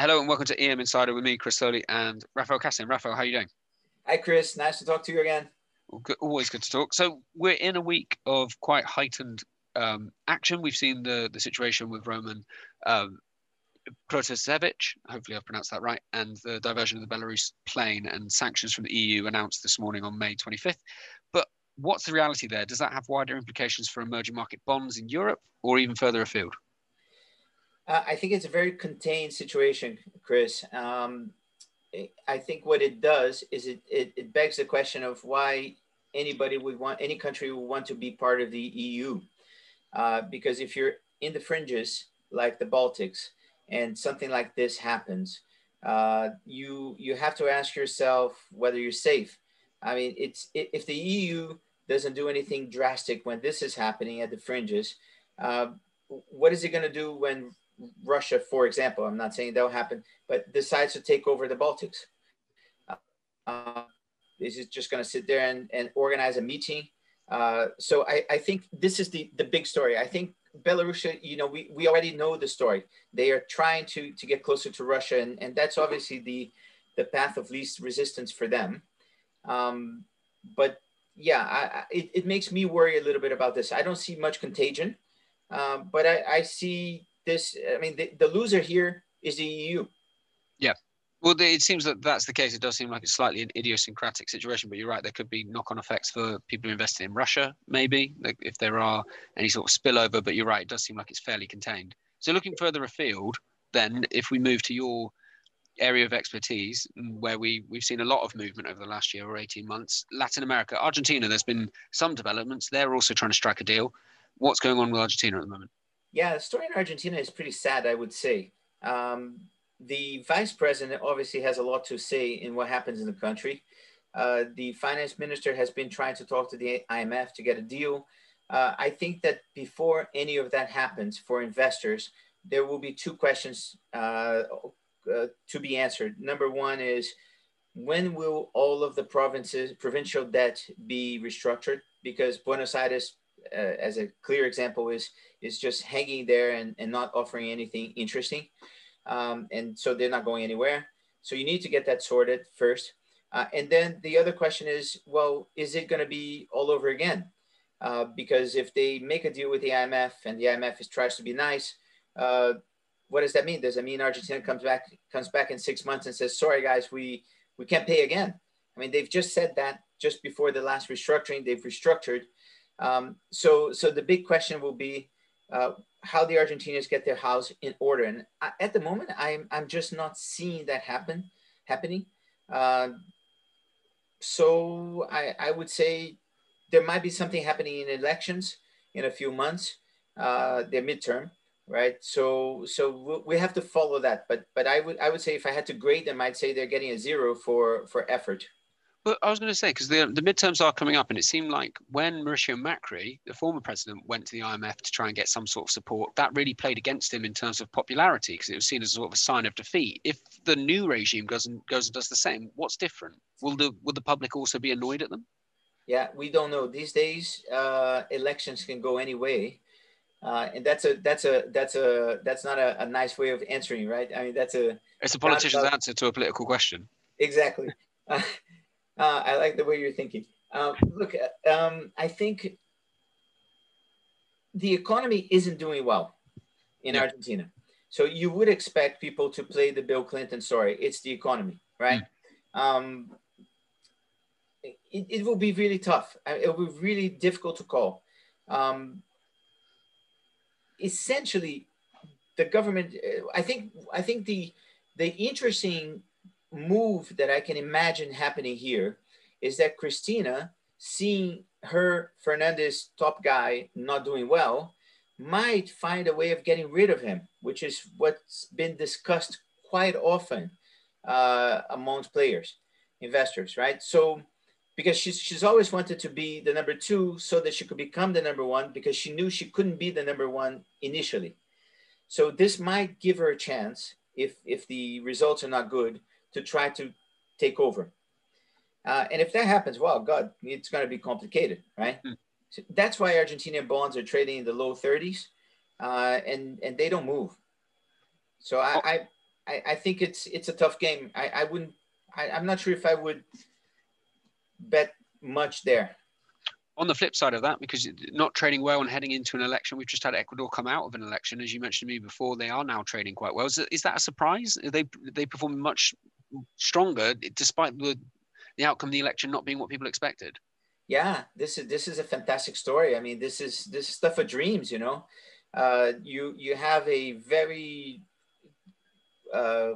Hello and welcome to EM Insider with me, Chris Slowly and Raphael Kassin. Raphael, how are you doing? Hi, Chris. Nice to talk to you again. Well, good, always good to talk. So we're in a week of quite heightened um, action. We've seen the the situation with Roman um, Protasevich, hopefully I've pronounced that right, and the diversion of the Belarus plane and sanctions from the EU announced this morning on May 25th. But what's the reality there? Does that have wider implications for emerging market bonds in Europe or even further afield? Uh, I think it's a very contained situation, Chris. Um, I think what it does is it, it, it, begs the question of why anybody would want, any country would want to be part of the EU. Uh, because if you're in the fringes, like the Baltics, and something like this happens, uh, you, you have to ask yourself whether you're safe. I mean, it's, if the EU doesn't do anything drastic when this is happening at the fringes, uh, what is it going to do when Russia, for example, I'm not saying that'll happen, but decides to take over the Baltics. Uh, is it just going to sit there and, and organize a meeting? Uh, so I, I think this is the, the big story. I think Belarus, you know, we, we already know the story. They are trying to, to get closer to Russia, and, and that's obviously the, the path of least resistance for them. Um, but yeah, I, it, it makes me worry a little bit about this. I don't see much contagion, um, but I, I see this, I mean, the, the loser here is the EU. Yeah. Well, it seems that that's the case. It does seem like it's slightly an idiosyncratic situation, but you're right. There could be knock-on effects for people who invested in Russia, maybe, like if there are any sort of spillover. But you're right. It does seem like it's fairly contained. So, looking further afield, then, if we move to your area of expertise, mm, where we we've seen a lot of movement over the last year or 18 months, Latin America, Argentina. There's been some developments. They're also trying to strike a deal. What's going on with Argentina at the moment? Yeah, the story in Argentina is pretty sad, I would say. Um, the vice president obviously has a lot to say in what happens in the country. Uh, the finance minister has been trying to talk to the IMF to get a deal. Uh, I think that before any of that happens for investors, there will be two questions uh, uh to be answered. Number one is when will all of the provinces provincial debt be restructured? Because Buenos Aires uh, as a clear example is is just hanging there and, and not offering anything interesting. Um, and so they're not going anywhere. So you need to get that sorted first. Uh, and then the other question is well is it going to be all over again? Uh, because if they make a deal with the imf and the imf is, tries to be nice uh, what does that mean? Does that mean argentina comes back comes back in six months and says sorry guys we we can't pay again? I mean they've just said that just before the last restructuring they've restructured um, so, so the big question will be uh, how the Argentinians get their house in order. And I, at the moment, I'm, I'm just not seeing that happen, happening. Uh, so I, I would say there might be something happening in elections in a few months, uh, their midterm, right? So, so we have to follow that. But, but I would, I would say if I had to grade them, I'd say they're getting a zero for, for effort. But I was going to say because the the midterms are coming up, and it seemed like when Mauricio Macri, the former president, went to the IMF to try and get some sort of support, that really played against him in terms of popularity because it was seen as sort of a sign of defeat. If the new regime goes and goes and does the same, what's different? Will the will the public also be annoyed at them? Yeah, we don't know. These days, uh, elections can go any way. Uh, and that's a that's a that's a that's not a, a, nice way of answering, right? I mean, that's a it's a politician's answer to a political question. Exactly. Like the way you're thinking. Um, look, um, I think the economy isn't doing well in yeah. Argentina. So you would expect people to play the Bill Clinton story. It's the economy, right? Mm. Um, it, it will be really tough. It will be really difficult to call. Um, essentially, the government. I think. I think the the interesting move that I can imagine happening here is that Cristina, seeing her Fernandez top guy not doing well, might find a way of getting rid of him, which is what's been discussed quite often uh, amongst players, investors, right? So, because she's, she's always wanted to be the number two so that she could become the number one because she knew she couldn't be the number one initially. So this might give her a chance if, if the results are not good to try to take over. Uh, and if that happens, well, God, it's going to be complicated, right? Mm. So that's why Argentinian bonds are trading in the low 30s, uh, and and they don't move. So I, I I, I think it's it's a tough game. I, I wouldn't. I, I'm not sure if I would bet much there. On the flip side of that, because not trading well and heading into an election, we've just had Ecuador come out of an election, as you mentioned to me before. They are now trading quite well. Is, is that a surprise? Are they they perform much stronger despite the the outcome of the election not being what people expected. Yeah, this is this is a fantastic story. I mean, this is this is stuff of dreams. You know, uh, you you have a very uh,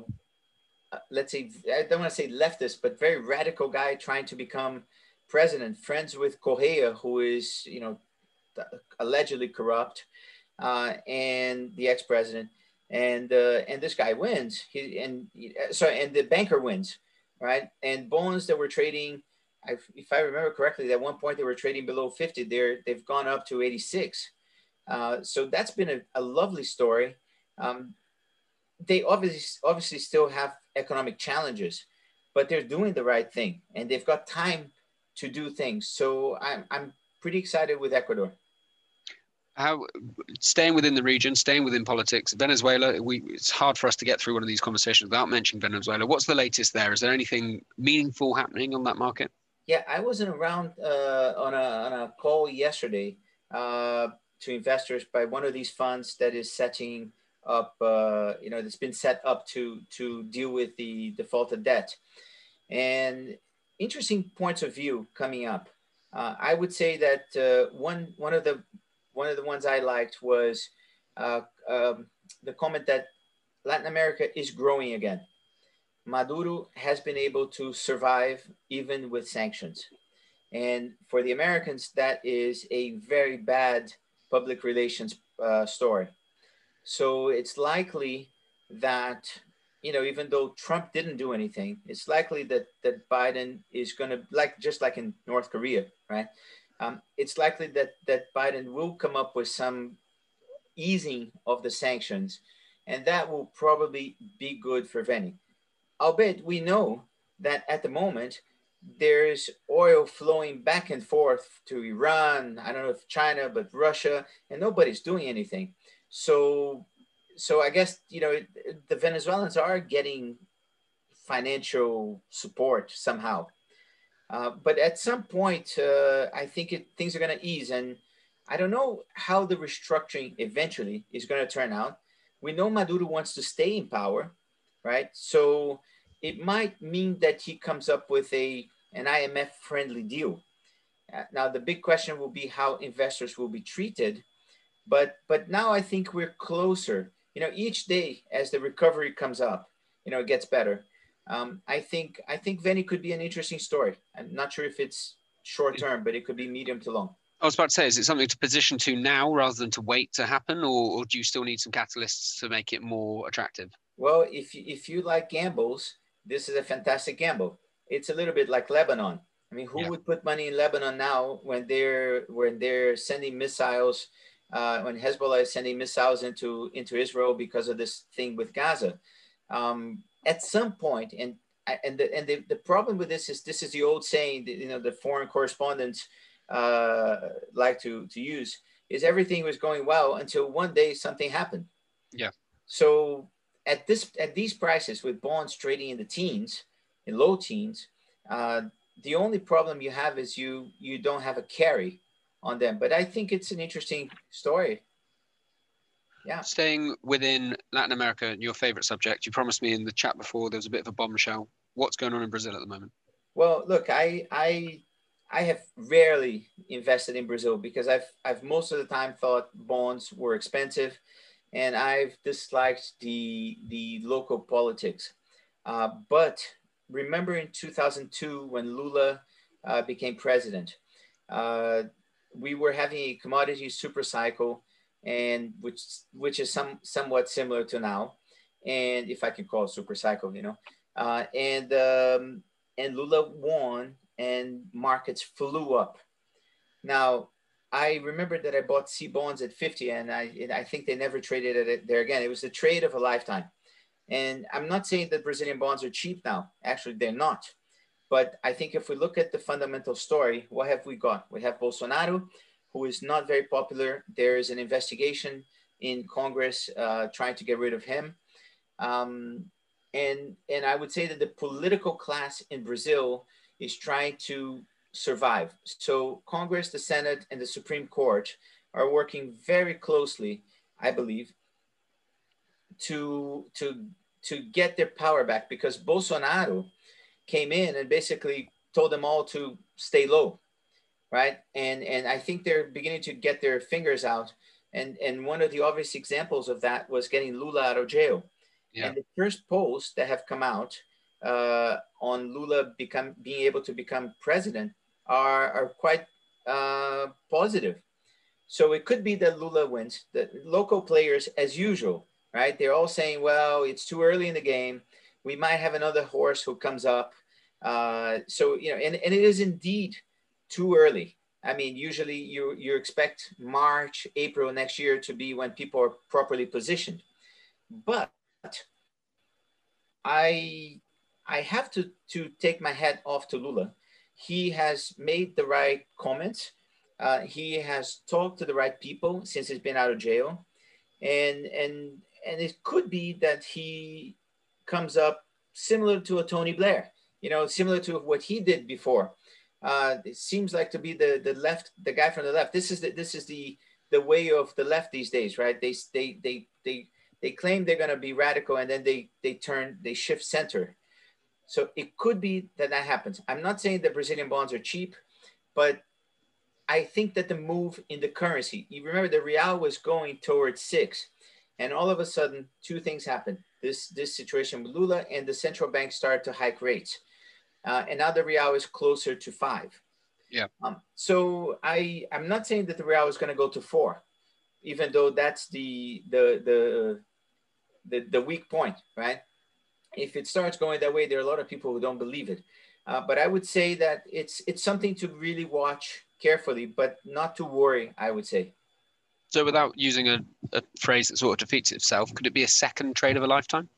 let's say I don't want to say leftist, but very radical guy trying to become president, friends with Correa, who is you know allegedly corrupt, uh, and the ex-president, and uh, and this guy wins. He and sorry, and the banker wins right? And bonds that were trading, if I remember correctly, at one point they were trading below 50. They're, they've gone up to 86. Uh, so that's been a, a lovely story. Um, they obviously, obviously still have economic challenges, but they're doing the right thing and they've got time to do things. So I'm, I'm pretty excited with Ecuador how staying within the region, staying within politics, Venezuela. We it's hard for us to get through one of these conversations without mentioning Venezuela. What's the latest there? Is there anything meaningful happening on that market? Yeah, I wasn't around uh, on a on a call yesterday uh, to investors by one of these funds that is setting up. Uh, you know, that's been set up to to deal with the defaulted debt, and interesting points of view coming up. Uh, I would say that uh, one one of the one of the ones I liked was uh, um, the comment that Latin America is growing again. Maduro has been able to survive even with sanctions. And for the Americans, that is a very bad public relations uh, story. So it's likely that, you know, even though Trump didn't do anything, it's likely that, that Biden is going to, like, just like in North Korea, right? Um, it's likely that, that Biden will come up with some easing of the sanctions, and that will probably be good for Veni. Albeit we know that at the moment, there's oil flowing back and forth to Iran, I don't know if China, but Russia, and nobody's doing anything. So, so I guess, you know, the Venezuelans are getting financial support somehow. Uh, but at some point, uh, I think it, things are going to ease. And I don't know how the restructuring eventually is going to turn out. We know Maduro wants to stay in power, right? So it might mean that he comes up with a an IMF friendly deal. Uh, now the big question will be how investors will be treated, but but now I think we're closer. You know, each day as the recovery comes up, you know, it gets better um, I think I think Veni could be an interesting story. I'm not sure if it's short term, but it could be medium to long. I was about to say, is it something to position to now rather than to wait to happen, or, or do you still need some catalysts to make it more attractive? Well, if you, if you like gambles, this is a fantastic gamble. It's a little bit like Lebanon. I mean, who yeah. would put money in Lebanon now when they're when they're sending missiles, uh, when Hezbollah is sending missiles into into Israel because of this thing with Gaza? Um, at some point, and and the, and the, the problem with this is this is the old saying that you know the foreign correspondents uh, like to to use is everything was going well until one day something happened. Yeah. So at this at these prices with bonds trading in the teens, in low teens, uh, the only problem you have is you you don't have a carry on them. But I think it's an interesting story yeah. Staying within Latin America, and your favorite subject, you promised me in the chat before there was a bit of a bombshell. What's going on in Brazil at the moment? Well, look, I I I have rarely invested in Brazil because I've I've most of the time thought bonds were expensive, and I've disliked the the local politics. Uh, but remember in 2002 when Lula uh, became president, uh, we were having a commodity super cycle and which which is some somewhat similar to now, and if I can call it super cycle, you know, uh, and um, and Lula won, and markets flew up. Now I remember that I bought C bonds at 50, and I and I think they never traded it there again. It was the trade of a lifetime. And I'm not saying that Brazilian bonds are cheap now. Actually, they're not. But I think if we look at the fundamental story, what have we got? We have Bolsonaro, who is not very popular. There is an investigation in Congress uh, trying to get rid of him. Um, and and I would say that the political class in Brazil is trying to survive. So Congress, the Senate, and the Supreme Court are working very closely, I believe, to to to get their power back because Bolsonaro came in and basically told them all to stay low, right? And and I think they're beginning to get their fingers out. And and one of the obvious examples of that was getting Lula out of jail. Yeah. And the first polls that have come out uh, on Lula become being able to become president are are quite uh, positive. So it could be that Lula wins. The local players, as usual, right? They're all saying, "Well, it's too early in the game. We might have another horse who comes up." Uh, so you know, and, and it is indeed too early. I mean, usually you you expect March, April next year to be when people are properly positioned, but I I have to to take my hat off to Lula. He has made the right comments. Uh, he has talked to the right people since he's been out of jail, and and and it could be that he comes up similar to a Tony Blair, you know, similar to what he did before. Uh, it seems like to be the the left, the guy from the left. This is the this is the the way of the left these days, right? They they they they they claim they're going to be radical and then they they turn they shift center so it could be that that happens i'm not saying that brazilian bonds are cheap but i think that the move in the currency you remember the real was going towards six and all of a sudden two things happened this this situation with lula and the central bank started to hike rates uh, and now the real is closer to five yeah um, so i i'm not saying that the real is going to go to four even though that's the the the the, the weak point, right? If it starts going that way, there are a lot of people who don't believe it. Uh, but I would say that it's it's something to really watch carefully, but not to worry. I would say. So, without using a, a phrase that sort of defeats itself, could it be a second trade of a lifetime?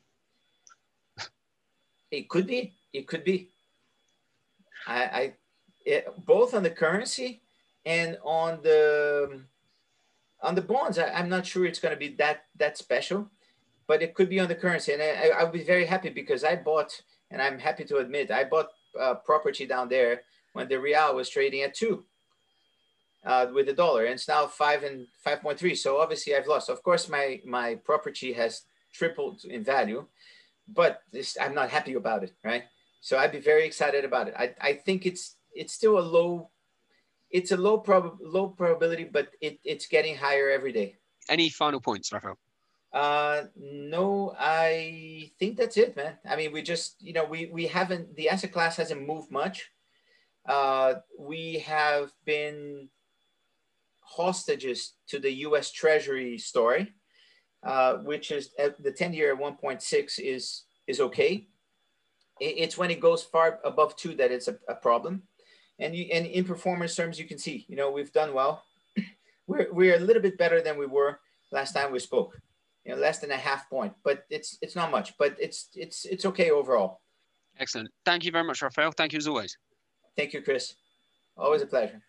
It could be. It could be. I, I it, both on the currency and on the on the bonds. I, am not sure it's going to be that that special but it could be on the currency. And I, I would be very happy because I bought, and I'm happy to admit, I bought uh, property down there when the real was trading at two uh, with the dollar, and it's now five and five point three. So obviously I've lost. Of course, my my property has tripled in value, but this, I'm not happy about it, right? So I'd be very excited about it. I, I think it's it's still a low, it's a low prob low probability, but it, it's getting higher every day. Any final points, Raphael? Uh, no, I think that's it, man. I mean, we just, you know, we, we haven't, the asset class hasn't moved much. Uh, we have been hostages to the US Treasury story, uh, which is at the 10 year at 1.6 is, is okay. It's when it goes far above two that it's a, a problem. And, you, and in performance terms, you can see, you know, we've done well. we're, we're a little bit better than we were last time we spoke you know, less than a half point, but it's it's not much, but it's it's it's okay overall. Excellent. Thank you very much, Raphael. Thank you as always. Thank you, Chris. Always a pleasure.